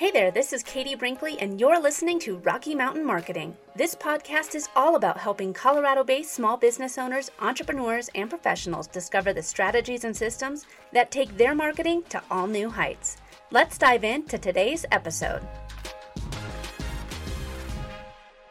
Hey there, this is Katie Brinkley, and you're listening to Rocky Mountain Marketing. This podcast is all about helping Colorado based small business owners, entrepreneurs, and professionals discover the strategies and systems that take their marketing to all new heights. Let's dive into today's episode.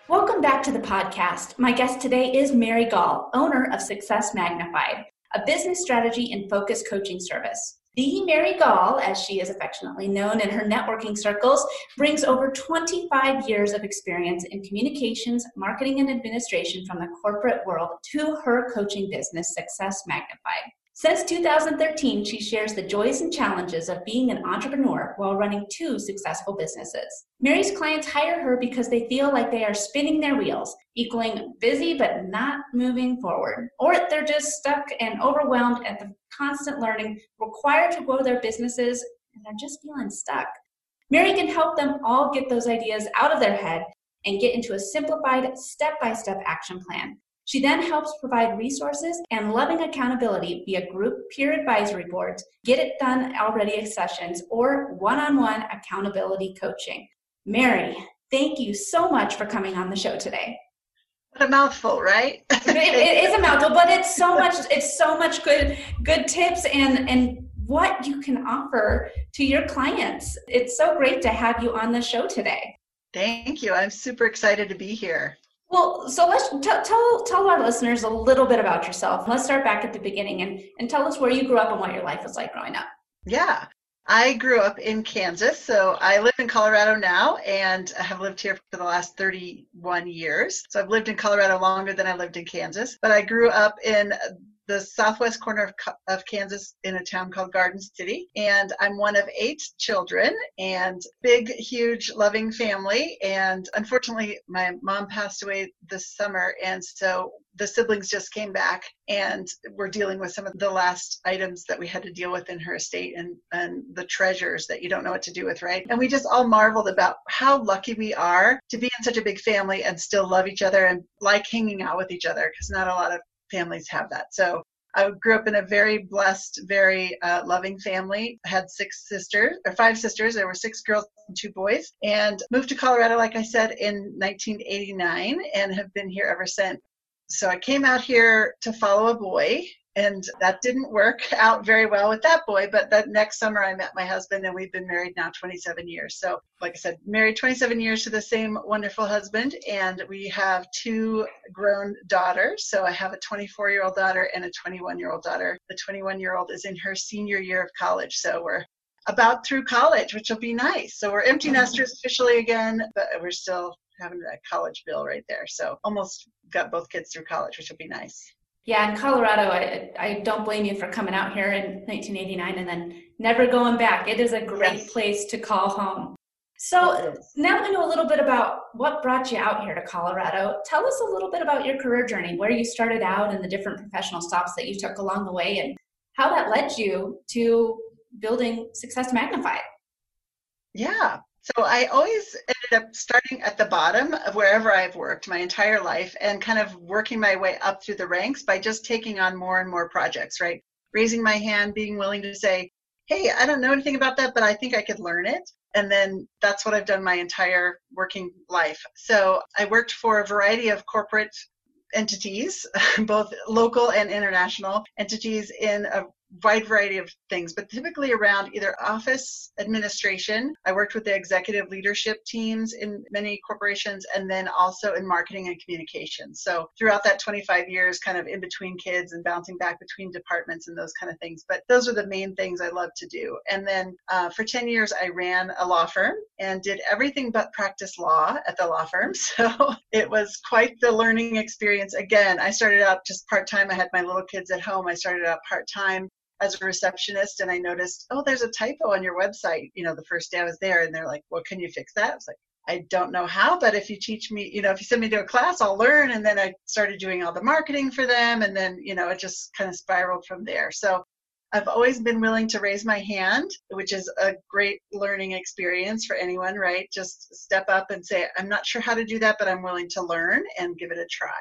Welcome back to the podcast. My guest today is Mary Gall, owner of Success Magnified, a business strategy and focus coaching service. The Mary Gall, as she is affectionately known in her networking circles, brings over 25 years of experience in communications, marketing, and administration from the corporate world to her coaching business, Success Magnified. Since 2013, she shares the joys and challenges of being an entrepreneur while running two successful businesses. Mary's clients hire her because they feel like they are spinning their wheels, equaling busy but not moving forward, or they're just stuck and overwhelmed at the constant learning required to grow their businesses and they're just feeling stuck. Mary can help them all get those ideas out of their head and get into a simplified step by step action plan she then helps provide resources and loving accountability via group peer advisory boards, get it done already sessions, or one on one accountability coaching. Mary, thank you so much for coming on the show today. What a mouthful, right? it, it is a mouthful, but it's so much. It's so much good, good tips and and what you can offer to your clients. It's so great to have you on the show today. Thank you. I'm super excited to be here. Well, so let's t- tell tell our listeners a little bit about yourself. Let's start back at the beginning and and tell us where you grew up and what your life was like growing up. Yeah. I grew up in Kansas, so I live in Colorado now and I have lived here for the last 31 years. So I've lived in Colorado longer than I lived in Kansas, but I grew up in the southwest corner of, of Kansas in a town called Garden City. And I'm one of eight children and big, huge, loving family. And unfortunately, my mom passed away this summer. And so the siblings just came back and we're dealing with some of the last items that we had to deal with in her estate and, and the treasures that you don't know what to do with, right? And we just all marveled about how lucky we are to be in such a big family and still love each other and like hanging out with each other because not a lot of families have that. So I grew up in a very blessed, very uh, loving family. I had six sisters, or five sisters. There were six girls and two boys, and moved to Colorado, like I said, in 1989, and have been here ever since. So I came out here to follow a boy and that didn't work out very well with that boy but that next summer i met my husband and we've been married now 27 years. So like i said married 27 years to the same wonderful husband and we have two grown daughters. So i have a 24 year old daughter and a 21 year old daughter. The 21 year old is in her senior year of college so we're about through college which will be nice. So we're empty mm-hmm. nesters officially again but we're still having that college bill right there. So almost got both kids through college which will be nice yeah, in Colorado, I, I don't blame you for coming out here in 1989 and then never going back. It is a great yes. place to call home. So now that we know a little bit about what brought you out here to Colorado. Tell us a little bit about your career journey, where you started out and the different professional stops that you took along the way and how that led you to building Success Magnified. Yeah. So I always ended up starting at the bottom of wherever I've worked my entire life and kind of working my way up through the ranks by just taking on more and more projects, right? Raising my hand, being willing to say, hey, I don't know anything about that, but I think I could learn it. And then that's what I've done my entire working life. So I worked for a variety of corporate entities, both local and international entities in a wide variety of things, but typically around either office administration. I worked with the executive leadership teams in many corporations and then also in marketing and communications. So throughout that 25 years, kind of in between kids and bouncing back between departments and those kind of things. But those are the main things I love to do. And then uh, for 10 years, I ran a law firm and did everything but practice law at the law firm. So it was quite the learning experience. Again, I started out just part time. I had my little kids at home. I started out part time as a receptionist and I noticed, oh, there's a typo on your website. You know, the first day I was there and they're like, well, can you fix that? I was like, I don't know how, but if you teach me, you know, if you send me to a class, I'll learn. And then I started doing all the marketing for them. And then, you know, it just kind of spiraled from there. So I've always been willing to raise my hand, which is a great learning experience for anyone, right? Just step up and say, I'm not sure how to do that, but I'm willing to learn and give it a try.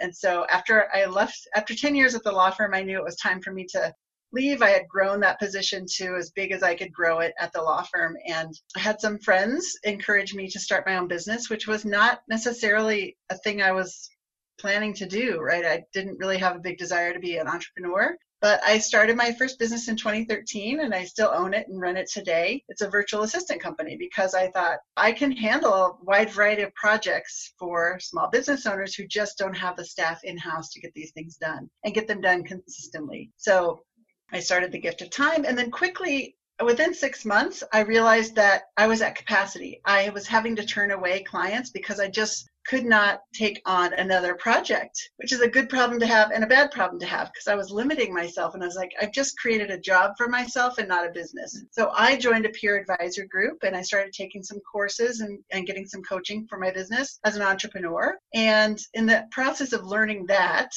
And so after I left, after 10 years at the law firm, I knew it was time for me to leave, I had grown that position to as big as I could grow it at the law firm. And I had some friends encourage me to start my own business, which was not necessarily a thing I was planning to do, right? I didn't really have a big desire to be an entrepreneur. But I started my first business in 2013 and I still own it and run it today. It's a virtual assistant company because I thought I can handle a wide variety of projects for small business owners who just don't have the staff in house to get these things done and get them done consistently. So I started the gift of time and then quickly within six months, I realized that I was at capacity. I was having to turn away clients because I just could not take on another project, which is a good problem to have and a bad problem to have because I was limiting myself and I was like, I've just created a job for myself and not a business. Mm. So I joined a peer advisor group and I started taking some courses and, and getting some coaching for my business as an entrepreneur. And in the process of learning that,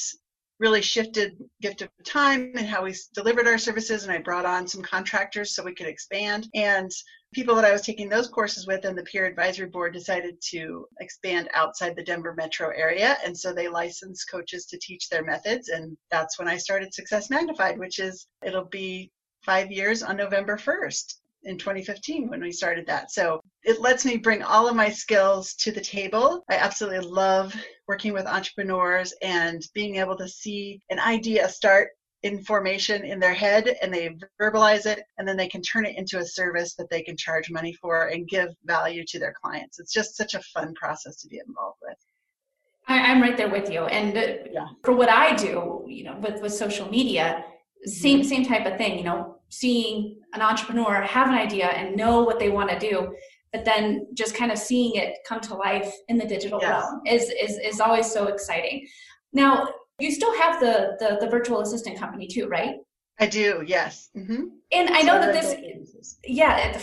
really shifted gift of time and how we delivered our services and i brought on some contractors so we could expand. And people that i was taking those courses with and the peer advisory board decided to expand outside the denver metro area and so they licensed coaches to teach their methods and that's when i started success magnified which is it'll be five years on november 1st in 2015 when we started that. So it lets me bring all of my skills to the table. I absolutely love working with entrepreneurs and being able to see an idea start in formation in their head and they verbalize it and then they can turn it into a service that they can charge money for and give value to their clients. It's just such a fun process to be involved with. I, am right there with you. And uh, yeah. for what I do, you know, with, with social media, same mm-hmm. same type of thing. You know, seeing an entrepreneur have an idea and know what they want to do but then just kind of seeing it come to life in the digital yes. realm is, is is always so exciting. Now you still have the the, the virtual assistant company too right? I do yes. Mm-hmm. and i know that this yeah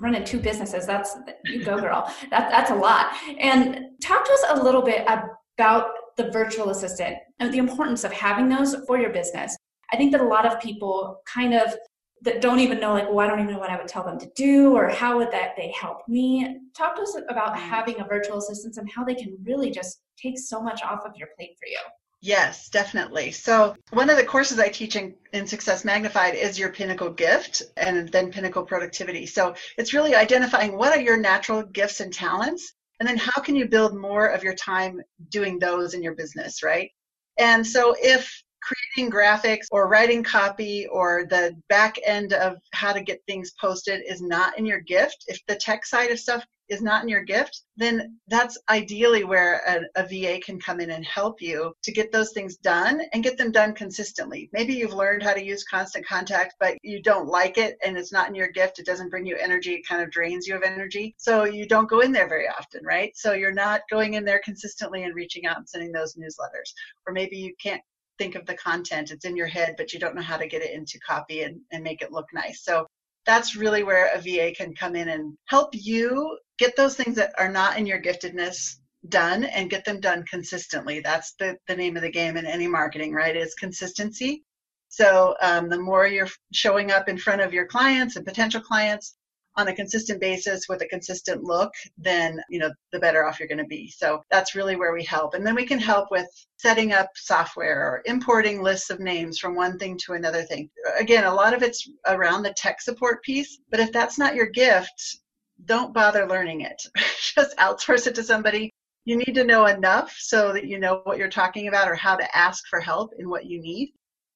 running two businesses that's you go girl. That, that's a lot. And talk to us a little bit about the virtual assistant and the importance of having those for your business. I think that a lot of people kind of that don't even know like well i don't even know what i would tell them to do or how would that they help me talk to us about mm-hmm. having a virtual assistant and how they can really just take so much off of your plate for you Yes, definitely. So, one of the courses I teach in, in, Success Magnified is your pinnacle gift and then pinnacle productivity. So, it's really identifying what are your natural gifts and talents, and then how can you build more of your time doing those in your business, right? And so, if creating graphics or writing copy or the back end of how to get things posted is not in your gift, if the tech side of stuff is not in your gift, then that's ideally where a, a, VA can come in and help you to get those things done and get them done consistently. Maybe you've learned how to use constant contact, but you don't like it and it's not in your gift. It doesn't bring you energy. It kind of drains you of energy. So you don't go in there very often, right? So you're not going in there consistently and reaching out and sending those newsletters. Or maybe you can't think of the content. It's in your head, but you don't know how to get it into copy and, and make it look nice. So that's really where a VA can come in and help you get those things that are not in your giftedness done and get them done consistently. That's the, the name of the game in any marketing, right? Is consistency. So um, the more you're showing up in front of your clients and potential clients, on a consistent basis with a consistent look, then you know the better off you're going to be. So that's really where we help. And then we can help with setting up software or importing lists of names from one thing to another thing. Again, a lot of it's around the tech support piece, but if that's not your gift, don't bother learning it. Just outsource it to somebody. You need to know enough so that you know what you're talking about or how to ask for help in what you need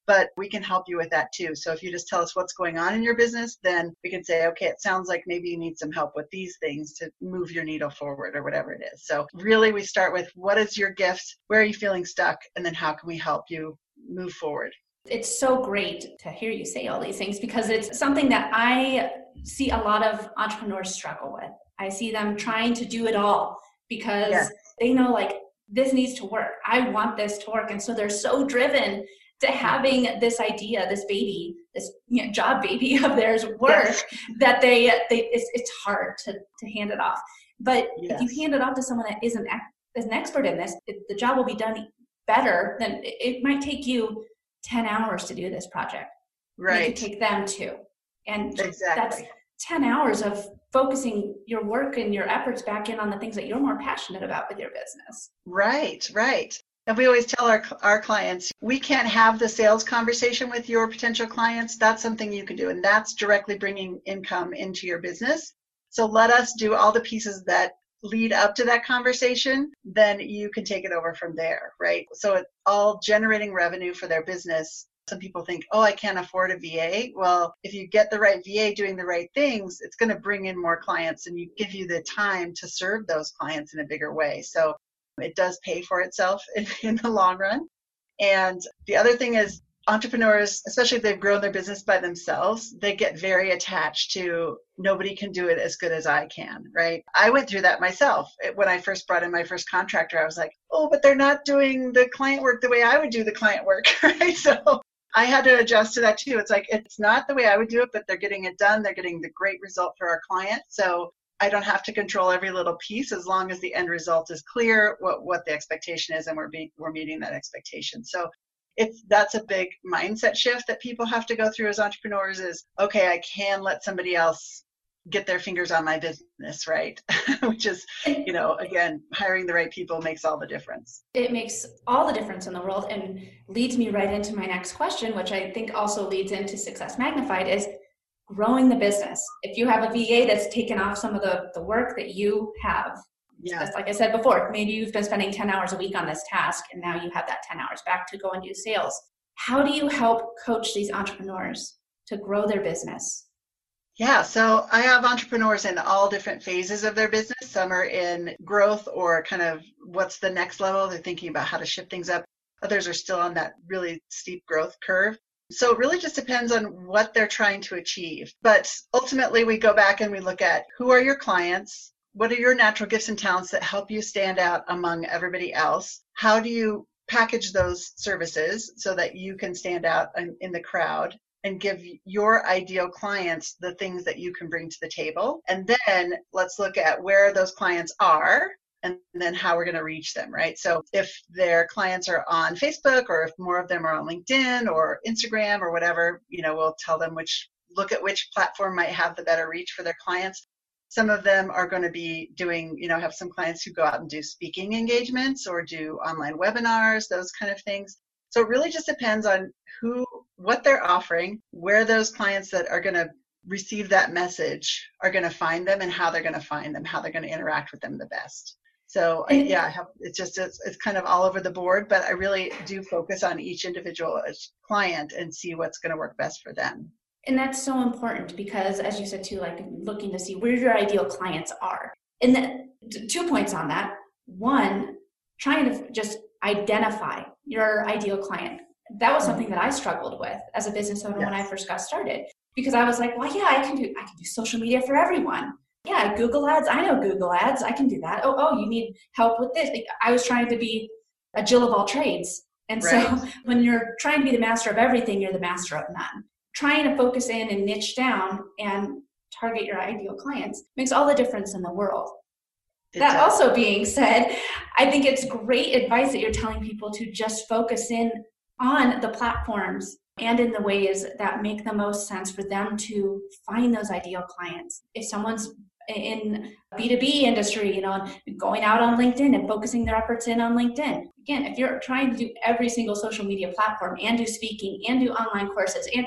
but we can help you with that too. So if you just tell us what's going on in your business, then we can say, okay, it sounds like maybe you need some help with these things to move your needle forward or whatever it is. So really, we start with what is your gift? Where are you feeling stuck? And then how can we help you move forward? It's so great to hear you say all these things because it's something that I see a lot of entrepreneurs struggle with. I see them trying to do it all because they know like this needs to work. I want this to work. And so they're so driven to having this idea, this baby, this you know, job baby of theirs work yes. that they, they it's, it's hard to, to hand it off. But yes. if you hand it off to someone that isn't is an expert in this, it, the job will be done better than it, might take you 10 hours to do this project. Right. Take them two. And exactly. that's 10 hours of focusing your work and your efforts back in on the things that you're more passionate about with your business. Right, right. And we always tell our, our clients, we can't have the sales conversation with your potential clients. That's something you can do. And that's directly bringing income into your business. So let us do all the pieces that lead up to that conversation. Then you can take it over from there, right? So it's all generating revenue for their business. Some people think, oh, I can't afford a VA. Well, if you get the right VA doing the right things, it's going to bring in more clients and you give you the time to serve those clients in a bigger way. So it does pay for itself in, in the long run. And the other thing is, entrepreneurs, especially if they've grown their business by themselves, they get very attached to nobody can do it as good as I can, right? I went through that myself. When I first brought in my first contractor, I was like, oh, but they're not doing the client work the way I would do the client work, right? So I had to adjust to that too. It's like, it's not the way I would do it, but they're getting it done. They're getting the great result for our client. So I don't have to control every little piece as long as the end result is clear, what, what the expectation is, and we're being, we're meeting that expectation. So it's that's a big mindset shift that people have to go through as entrepreneurs is okay, I can let somebody else get their fingers on my business, right? Which is, you know, again, hiring the right people makes all the difference. It makes all the difference in the world and leads me right into my next question, which I think also leads into Success Magnified is growing the business. If you have a VA that's taken off some of the, the work that you have, yeah. just like I said before, maybe you've been spending 10 hours a week on this task and now you have that 10 hours back to go and do sales. How do you help coach these entrepreneurs to grow their business? Yeah, so I have entrepreneurs in all different phases of their business. Some are in growth or kind of what's the next level. They're thinking about how to shift things up. Others are still on that really steep growth curve. So it really just depends on what they're trying to achieve. But ultimately, we go back and we look at who are your clients? What are your natural gifts and talents that help you stand out among everybody else? How do you package those services so that you can stand out in, the crowd? and give your ideal clients the things that you can bring to the table. And then let's look at where those clients are and then how we're going to reach them, right? So if their clients are on Facebook or if more of them are on LinkedIn or Instagram or whatever, you know, we'll tell them which look at which platform might have the better reach for their clients. Some of them are going to be doing, you know, have some clients who go out and do speaking engagements or do online webinars, those kind of things. So it really just depends on who, what they're offering, where those clients that are going to receive that message are going to find them and how they're going to find them, how they're going to interact with them the best. So I, yeah, I have, it's just it's, it's kind of all over the board, but I really do focus on each individual uh, client and see what's going to work best for them. And that's so important because, as you said too, like looking to see where your ideal clients are. And then two points on that. One, trying to just identify your ideal client. That was something that I struggled with as a business owner yes. when I first got started because I was like, well, yeah, I can do I can do social media for everyone yeah, Google Ads. I know Google Ads. I can do that. Oh, oh, you need help with this. I was trying to be a Jill of all trades. And right. so when you're trying to be the master of everything, you're the master of none. Trying to focus in and niche down and target your ideal clients makes all the difference in the world. It that does. also being said, I think it's great advice that you're telling people to just focus in on the platforms and in the ways that make the most sense for them to find those ideal clients. If someone's in b2b industry you know going out on linkedin and focusing their efforts in on linkedin. Again if you're trying to do every single social media platform and do speaking and do online courses and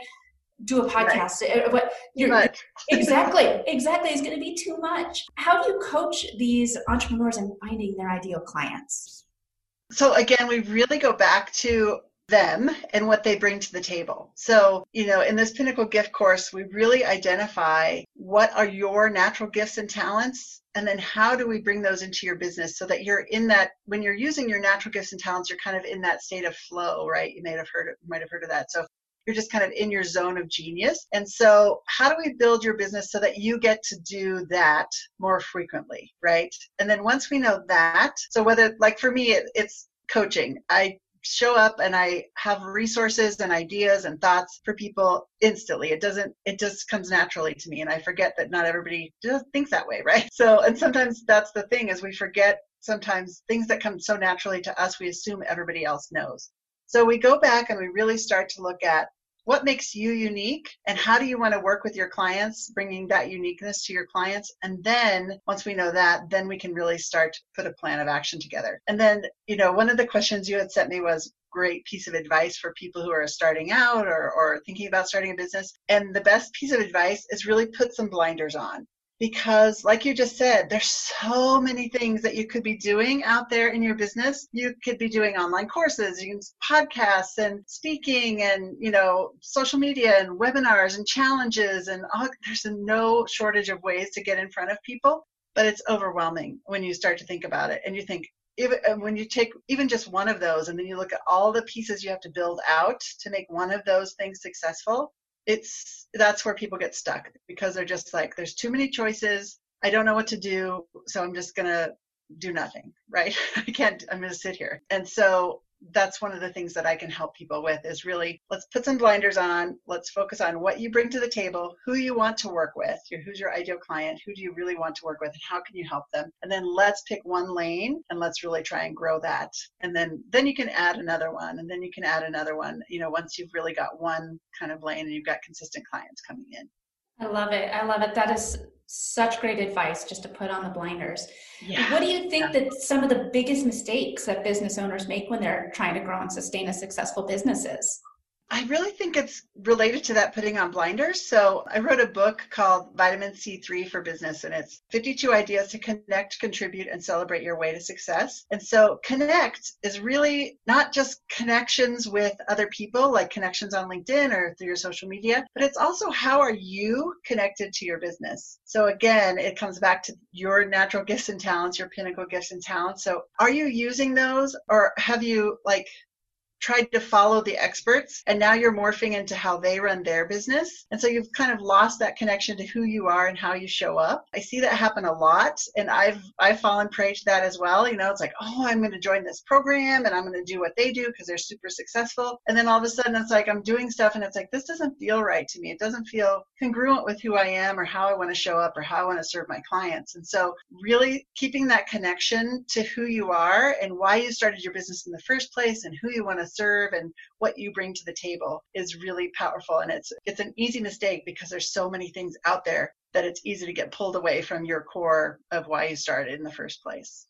do a podcast eh, eh, right. but you're, exactly exactly is going to be too much. How do you coach these entrepreneurs in finding their ideal clients? So again we really go back to them and what they bring to the table. So, you know, in this Pinnacle Gift course, we really identify what are your natural gifts and talents and then how do we bring those into your business so that you're in that when you're using your natural gifts and talents you're kind of in that state of flow right? You may have heard you might have heard of that. So you're just kind of in your zone of genius. And so how do we build your business so that you get to do that more frequently right? And then once we know that so whether like for me it, it's coaching. I show up and I have resources and ideas and thoughts for people instantly. It doesn't, it just comes naturally to me. And I forget that not everybody thinks that way, right? So, and sometimes that's the thing is we forget sometimes things that come so naturally to us, we assume everybody else knows. So we go back and we really start to look at what makes you unique and how do you want to work with your clients, bringing that uniqueness to your clients. And then once we know that, then we can really start to put a plan of action together. And then, you know, one of the questions you had sent me was, great piece of advice for people who are starting out or, or thinking about starting a business. And the best piece of advice is really put some blinders on because like you just said there's so many things that you could be doing out there in your business. You could be doing online courses you can podcasts and speaking and you know social media and webinars and challenges and all, there's no shortage of ways to get in front of people but it's overwhelming when you start to think about it and you think even when you take even just one of those and then you look at all the pieces you have to build out to make one of those things successful it's that's where people get stuck because they're just like there's too many choices. I don't know what to do so i'm just going to do nothing right? I can't i'm going to sit here. And so that's one of the things that I can help people with is really let's put some blinders on. Let's focus on what you bring to the table, who you want to work with, who's your ideal client, who do you really want to work with, and how can you help them? And then let's pick one lane and let's really try and grow that. And then then you can add another one, and then you can add another one. You know, once you've really got one kind of lane and you've got consistent clients coming in. I love it. I love it. That is such great advice just to put on the blinders. Yeah. What do you think yeah. that some of the biggest mistakes that business owners make when they're trying to grow and sustain a successful business is? I really think it's related to that putting on blinders. So I wrote a book called Vitamin C3 for Business, and it's 52 ideas to connect, contribute, and celebrate your way to success. And so connect is really not just connections with other people, like connections on LinkedIn or through your social media, but it's also how are you connected to your business. So again, it comes back to your natural gifts and talents, your pinnacle gifts and talents. So are you using those or have you like tried to follow the experts and now you're morphing into how they run their business. And so you've kind of lost that connection to who you are and how you show up. I see that happen a lot and I've I've fallen prey to that as well. You know, it's like, oh, I'm going to join this program and I'm going to do what they do because they're super successful. And then all of a sudden it's like I'm doing stuff and it's like this doesn't feel right to me. It doesn't feel congruent with who I am or how I want to show up or how I want to serve my clients. And so really keeping that connection to who you are and why you started your business in the first place and who you want to serve and what you bring to the table is really powerful and it's it's an easy mistake because there's so many things out there that it's easy to get pulled away from your core of why you started in the first place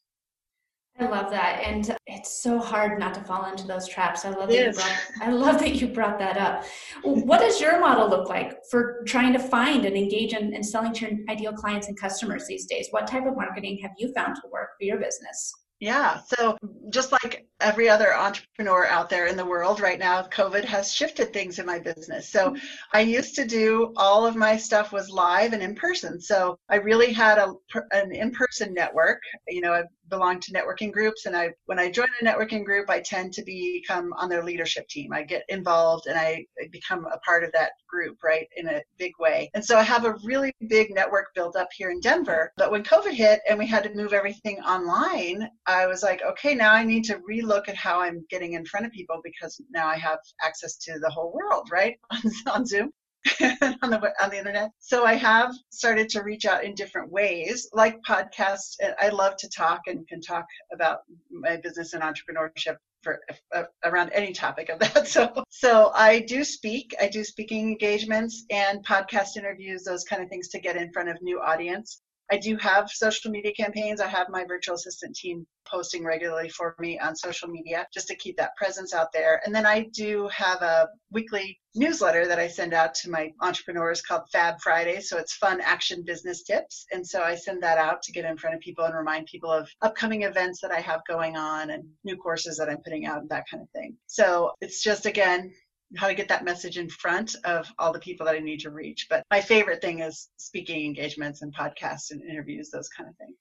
I love that, and it's so hard not to fall into those traps. I love that you brought. I love that you brought that up. What does your model look like for trying to find and engage in, in selling to your ideal clients and customers these days? What type of marketing have you found to work for your business? Yeah. So just like every other entrepreneur out there in the world right now, COVID has shifted things in my business. So mm-hmm. I used to do all of my stuff was live and in person. So I really had a an in-person network. You know, I belong to networking groups and I when I join a networking group, I tend to become on their leadership team. I get involved and I, become a part of that group, right, in a big way. And so I have a really big network built up here in Denver. But when COVID hit and we had to move everything online, I was like, okay, now I need to relook at how I'm getting in front of people because now I have access to the whole world, right, on, Zoom. on the on the internet. So I have started to reach out in different ways, like podcasts. I love to talk and can talk about my business and entrepreneurship for uh, around any topic of that. So so I do speak. I do speaking engagements and podcast interviews, those kind of things to get in front of new audience. I do have social media campaigns. I have my virtual assistant team posting regularly for me on social media just to keep that presence out there. And then I do have a weekly newsletter that I send out to my entrepreneurs called Fab Friday. So it's fun action business tips. And so I send that out to get in front of people and remind people of upcoming events that I have going on and new courses that I'm putting out and that kind of thing. So it's just, again, how to get that message in front of all the people that I need to reach. But my favorite thing is speaking engagements and podcasts and interviews, those kind of things.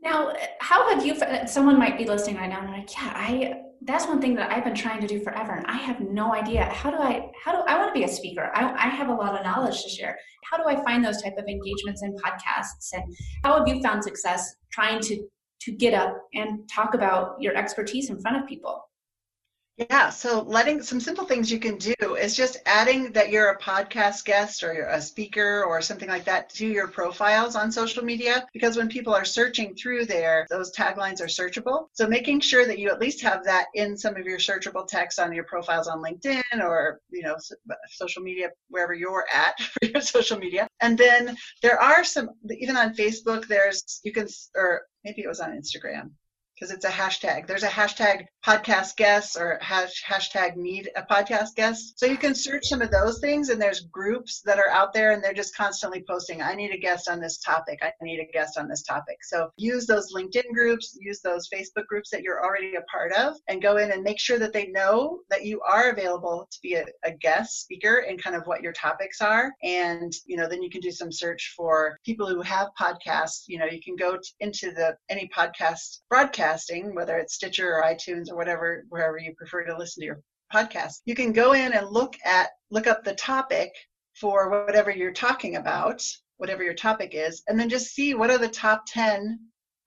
Now, how have you? Someone might be listening right now and like, yeah, I. That's one thing that I've been trying to do forever, and I have no idea how do I. How do I want to be a speaker? I, I have a lot of knowledge to share. How do I find those type of engagements and podcasts? And how have you found success trying to to get up and talk about your expertise in front of people? Yeah, so letting some simple things you can do is just adding that you're a podcast guest or you're a speaker or something like that to your profiles on social media because when people are searching through there, those taglines are searchable. So making sure that you at least have that in some of your searchable text on your profiles on LinkedIn or, you know, social media wherever you're at for your social media. And then there are some even on Facebook there's you can or maybe it was on Instagram because it's a hashtag. There's a hashtag podcast guests or hash, hashtag need a podcast guest. So you can search some of those things, and there's groups that are out there, and they're just constantly posting, I need a guest on this topic. I need a guest on this topic. So use those LinkedIn groups, use those Facebook groups that you're already a part of, and go in and make sure that they know that you are available to be a, a guest speaker and kind of what your topics are. And, you know, then you can do some search for people who have podcasts. You know, you can go t- into the any podcast broadcasting, whether it's Stitcher or iTunes or whatever, wherever you prefer to listen to your podcast, you can go in and look at, look up the topic for whatever you're talking about, whatever your topic is, and then just see what are the top 10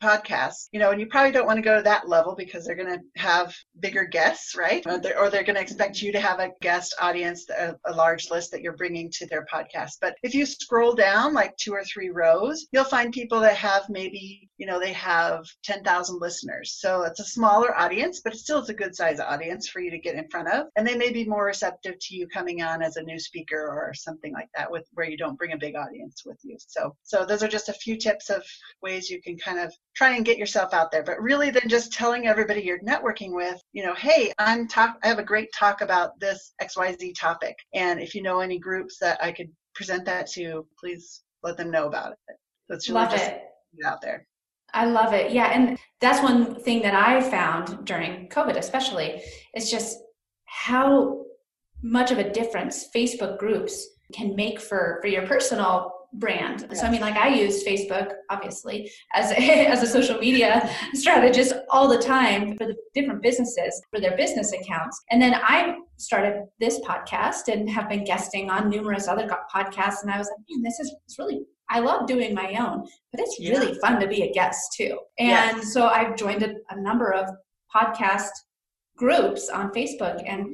podcasts, you know, and you probably don't want to go to that level because they're going to have bigger guests, right? Or they're, or they're going to expect you to have a guest audience, a, a, large list that you're bringing to their podcast. But if you scroll down like two or three rows, you'll find people that have maybe, you know, they have 10,000 listeners. So it's a smaller audience, but still it's a good size audience for you to get in front of. And they may be more receptive to you coming on as a new speaker or something like that with where you don't bring a big audience with you. So, so those are just a few tips of ways you can kind of try and get yourself out there. But really, then just telling everybody you're networking with, you know, hey, I'm talk. I have a great talk about this XYZ topic, and if you know any groups that I could present that to, please let them know about it. Let's really Love just it. out there. I love it. Yeah, and that's one thing that I found during COVID, especially, is just how much of a difference Facebook groups can make for for your personal brand. So I mean, like I use Facebook obviously as a, as a social media strategist all the time for the different businesses for their business accounts. And then I started this podcast and have been guesting on numerous other podcasts. And I was like, man, this is it's really I love doing my own, but it's yeah. really fun to be a guest too. And yes. so I've joined a, a number of podcast groups on Facebook and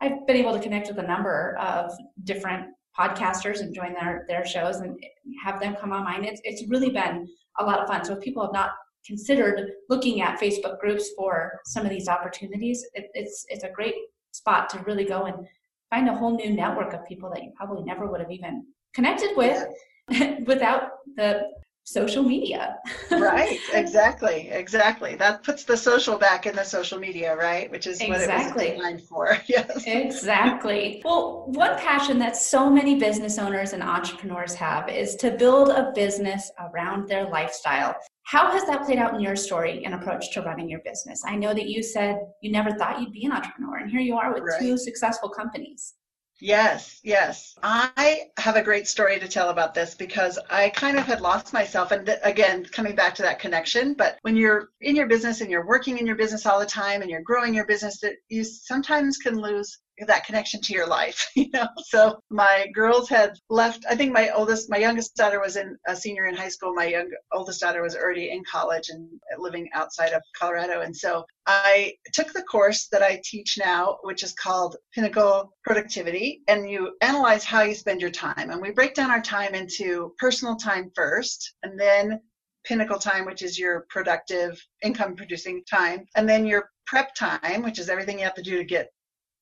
I've been able to connect with a number of different podcasters and join their their shows and have them come on mine. It's it's really been a lot of fun. So if people have not considered looking at Facebook groups for some of these opportunities, it, it's it's a great spot to really go and find a whole new network of people that you probably never would have even connected with without the social media. right, exactly, exactly. That puts the social back in the social media, right? Which is exactly. what it was designed for. yes. Exactly. Well, one passion that so many business owners and entrepreneurs have is to build a business around their lifestyle. How has that played out in your story and approach to running your business? I know that you said you never thought you'd be an entrepreneur, and here you are with right. two successful companies. Yes, yes. I have a great story to tell about this because I kind of had lost myself. And th- again, coming back to that connection, but when you're in your business and you're working in your business all the time and you're growing your business, that you sometimes can lose that connection to your life you know? So my girls had left i think my oldest my youngest daughter was in a senior in high school. My young oldest daughter was already in college and living outside of colorado. And so i took the course that i teach now which is called pinnacle productivity. And you analyze how you spend your time. And we break down our time into personal time first and then pinnacle time, which is your productive income producing time, and then your prep time, which is everything you have to do to get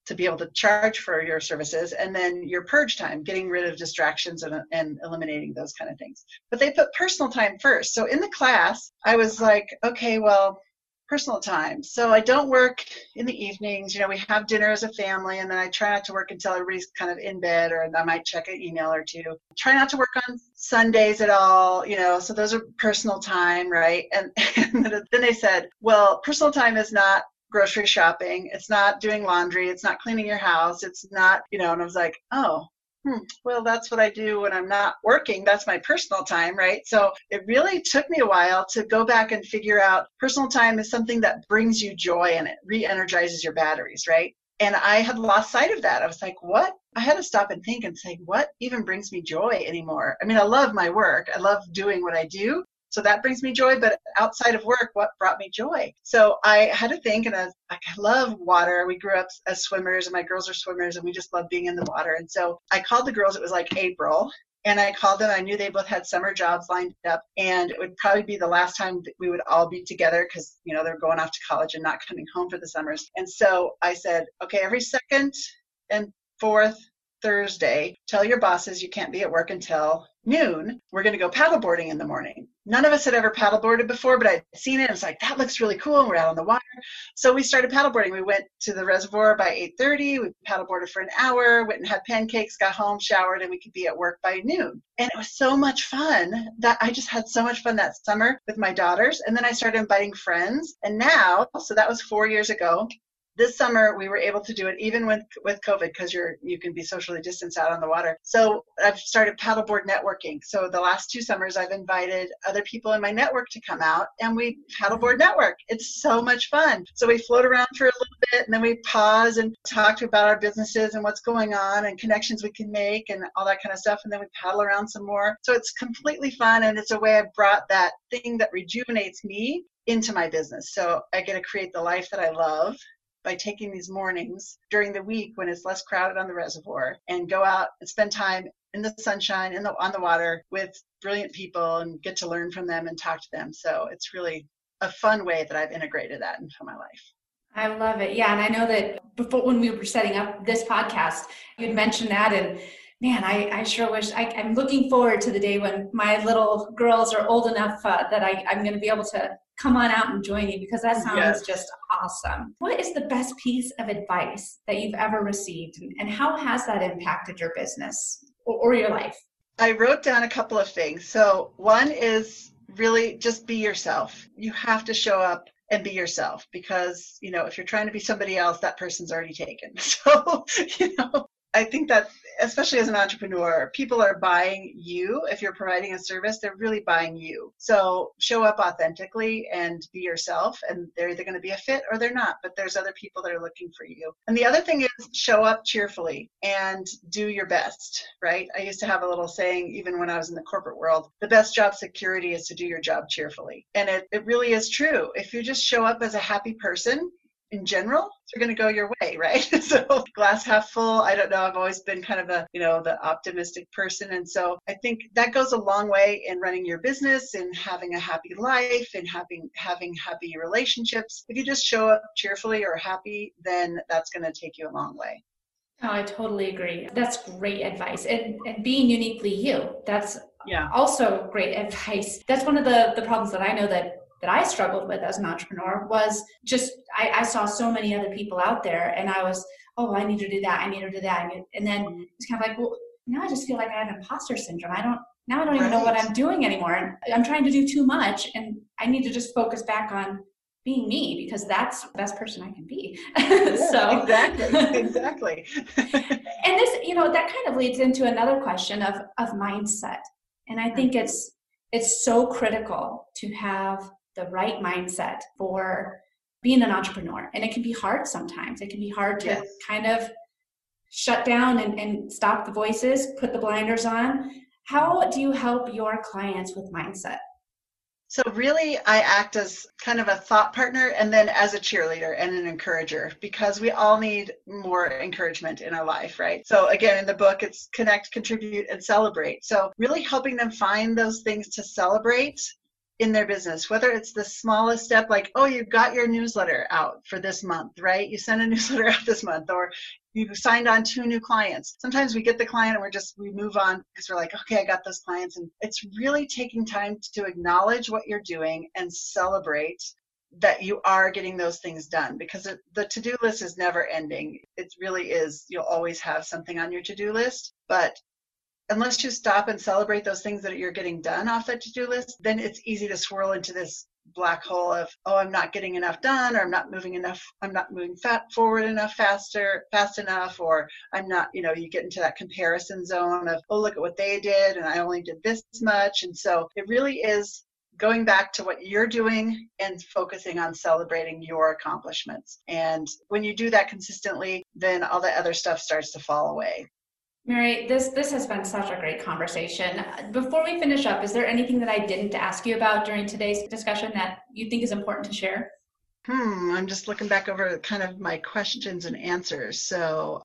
to be able to charge for your services and then your purge time getting rid of distractions and, and eliminating those kind of things. But they put personal time first. So in the class i was like okay well personal time. So i don't work in the evenings. You know we have dinner as a family and then i try not to work until everybody's kind of in bed or i might check an email or two. Try not to work on sundays at all you know so those are personal time right? And, and then they said well personal time is not grocery shopping. It's not doing laundry. It's not cleaning your house. It's not, you know, and I was like, oh, hmm, well, that's what I do when I'm not working. That's my personal time, right? So it really took me a while to go back and figure out personal time is something that brings you joy and it re energizes your batteries, right? And I had lost sight of that. I was like, what? I had to stop and think and say, what even brings me joy anymore? I mean, I love my work. I love doing what I do. So that brings me joy. But outside of work, what brought me joy? So I had to think, and I, I love water. We grew up as swimmers, and my girls are swimmers, and we just love being in the water. And so I called the girls. It was like April, and I called them. I knew they both had summer jobs lined up, and it would probably be the last time that we would all be together because you know they're going off to college and not coming home for the summers. And so I said, okay, every second and fourth Thursday, tell your bosses you can't be at work until noon. We're going to go paddleboarding in the morning. None of us had ever paddleboarded before, but I'd seen it. It's like, that looks really cool. And we're out on the water. So we started paddleboarding. We went to the reservoir by 8.30. We paddleboarded for an hour, went and had pancakes, got home, showered, and we could be at work by noon. And it was so much fun that I just had so much fun that summer with my daughters. And then I started inviting friends. And now, so that was four years ago, this summer we were able to do it even with with covid because you're you can be socially distanced out on the water. So i've started paddleboard networking. So the last two summers i've invited other people in my network to come out and we paddleboard network. It's so much fun. So we float around for a little bit and then we pause and talk about our businesses and what's going on and connections we can make and all that kind of stuff and then we paddle around some more. So it's completely fun and it's a way i've brought that thing that rejuvenates me into my business. So I get to create the life that I love by taking these mornings during the week when it's less crowded on the reservoir and go out and spend time in the sunshine in the on the water with brilliant people and get to learn from them and talk to them. So it's really a fun way that i've integrated that into my life. I love it. Yeah and i know that before when we were setting up this podcast you'd mentioned that and man, I, I sure wish I, am looking forward to the day when my little girls are old enough uh, that I, I'm going to be able to come on out and join you because that sounds yes. just awesome. What is the best piece of advice that you've ever received and, how has that impacted your business or, or your life? I wrote down a couple of things. So, one is really just be yourself. You have to show up and be yourself because you know if you're trying to be somebody else that person's already taken so you know I think that especially as an entrepreneur, people are buying you. If you're providing a service, they're really buying you. So show up authentically and be yourself, and they're either going to be a fit or they're not. But there's other people that are looking for you. And the other thing is show up cheerfully and do your best, right? I used to have a little saying, even when I was in the corporate world, the best job security is to do your job cheerfully. And it, it really is true. If you just show up as a happy person, in general are going to go your way right so glass half full i don't know i've always been kind of a you know the optimistic person and so i think that goes a long way in running your business and having a happy life and having having happy relationships if you just show up cheerfully or happy then that's going to take you a long way Oh, I totally agree. That's great advice. And, and being uniquely you, that's yeah. also great advice. That's one of the, the problems that I know that that I struggled with as an entrepreneur was just I, I, saw so many other people out there and I was, oh, I need to do that, I need to do that. And then it's kind of like, well, now I just feel like I have imposter syndrome. I don't now I don't even know what I'm doing anymore. And I'm trying to do too much and I need to just focus back on being me because that's the best person I can be. Yeah, so exactly, exactly. and this, you know, that kind of leads into another question of of mindset. And I think mm-hmm. it's it's so critical to have the right mindset for being an entrepreneur. And it can be hard sometimes. It can be hard to yes. kind of shut down and, and stop the voices, put the blinders on. How do you help your clients with mindset? So, really, I act as kind of a thought partner and then as a cheerleader and an encourager because we all need more encouragement in our life, right? So, again, in the book, it's connect, contribute, and celebrate. So, really helping them find those things to celebrate in their business, whether it's the smallest step, like, oh, you got your newsletter out for this month, right? You sent a newsletter out this month, or you signed on two new clients. Sometimes we get the client and we're just, we move on because we're like, okay, I got those clients. And it's really taking time to acknowledge what you're doing and celebrate that you are getting those things done because the to do list is never ending. It really is. You'll always have something on your to do list, but unless you stop and celebrate those things that you're getting done off that to-do list, then it's easy to swirl into this black hole of oh i'm not getting enough done or i'm not moving enough i'm not moving fat forward enough faster fast enough or i'm not you know you get into that comparison zone of oh look at what they did and i only did this much. And so it really is going back to what you're doing and focusing on celebrating your accomplishments. And when you do that consistently then all the other stuff starts to fall away Mary, this this has been such a great conversation. Before we finish up, is there anything that I didn't ask you about during today's discussion that you think is important to share? Hmm, I'm just looking back over kind of my questions and answers. So,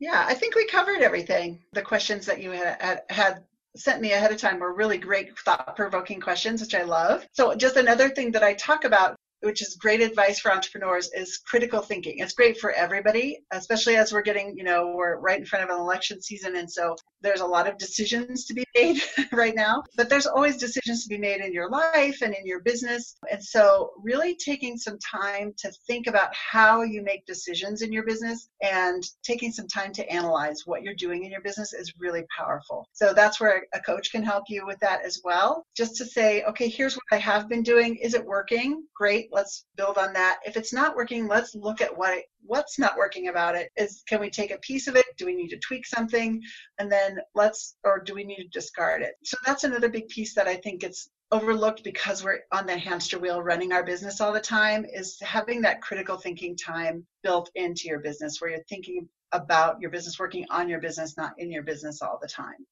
yeah, I think we covered everything. The questions that you had, had sent me ahead of time were really great thought provoking questions, which I love. So, just another thing that I talk about which is great advice for entrepreneurs is critical thinking. It's great for everybody especially as we're getting you know we're right in front of an election season and so there's a lot of decisions to be made right now. But there's always decisions to be made in your life and in your business. And so really taking some time to think about how you make decisions in your business and taking some time to analyze what you're doing in your business is really powerful. So that's where a coach can help you with that as well. Just to say okay here's what i have been doing. Is it working? Great let's build on that. If it's not working let's look at what what's not working about it. Is can we take a piece of it? Do we need to tweak something? And then let's or do we need to discard it? So that's another big piece that i think gets overlooked because we're on the hamster wheel running our business all the time is having that critical thinking time built into your business where you're thinking about your business working on your business not in your business all the time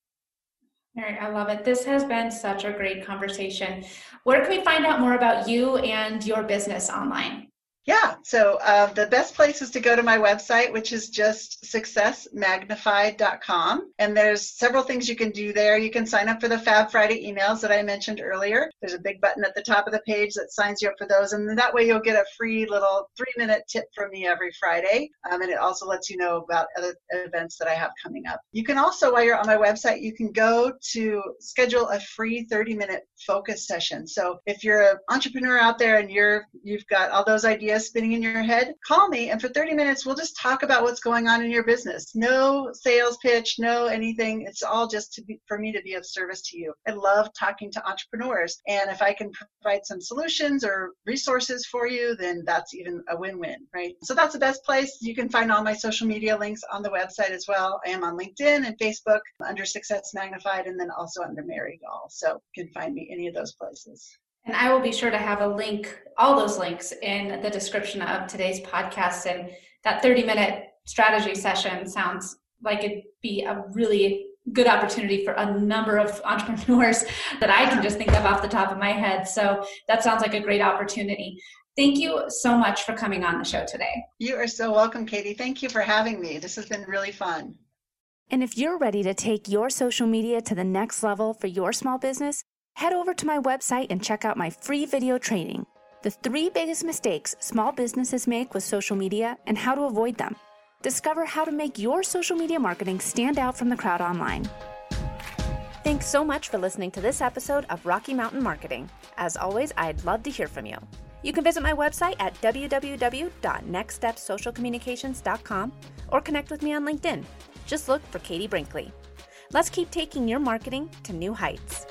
Mary, I love it. This has been such a great conversation. Where can we find out more about you and your business online? Yeah, so uh, the best place is to go to my website, which is just successmagnified.com. And there's several things you can do there. You can sign up for the Fab Friday emails that I mentioned earlier. There's a big button at the top of the page that signs you up for those. And that way you'll get a free little three minute tip from me every Friday. Um, and it also lets you know about other events that I have coming up. You can also, while you're on my website, you can go to schedule a free 30 minute focus session. So if you're an entrepreneur out there and you're, you've got all those ideas, spinning in your head, call me and for 30 minutes we'll just talk about what's going on in your business. No sales pitch, no anything. It's all just to be, for me to be of service to you. I love talking to entrepreneurs and if I can provide some solutions or resources for you, then that's even a win-win, right? So that's the best place. You can find all my social media links on the website as well. I am on LinkedIn and Facebook under Success Magnified and then also under Mary Gall. So you can find me any of those places. And I will be sure to have a link, all those links in the description of today's podcast. And that 30 minute strategy session sounds like it'd be a really good opportunity for a number of entrepreneurs that I can just think of off the top of my head. So that sounds like a great opportunity. Thank you so much for coming on the show today. You are so welcome, Katie. Thank you for having me. This has been really fun. And if you're ready to take your social media to the next level for your small business, head over to my website and check out my free video training The Three Biggest Mistakes Small Businesses Make with Social Media and How to Avoid Them. Discover how to make your social media marketing stand out from the crowd online. Thanks so much for listening to this episode of Rocky Mountain Marketing. As always, I'd love to hear from you. You can visit my website at www.nextstepsocialcommunications.com or connect with me on LinkedIn. Just look for Katie Brinkley. Let's keep taking your marketing to new heights.